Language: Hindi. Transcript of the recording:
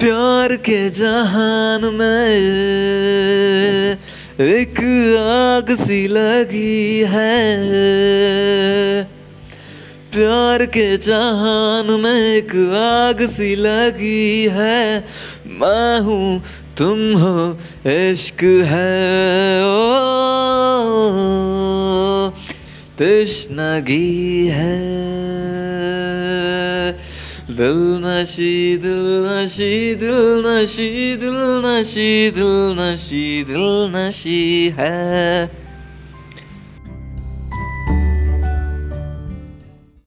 प्यार के जहान में एक आग सी लगी है। प्यार के जहान में एक आग सी लगी है। मैं हूँ, तुम हो, इश्क है। ओ तृष्णगी है। Dilnashi, dilnashi, dilnashi, dilnashi, dilnashi है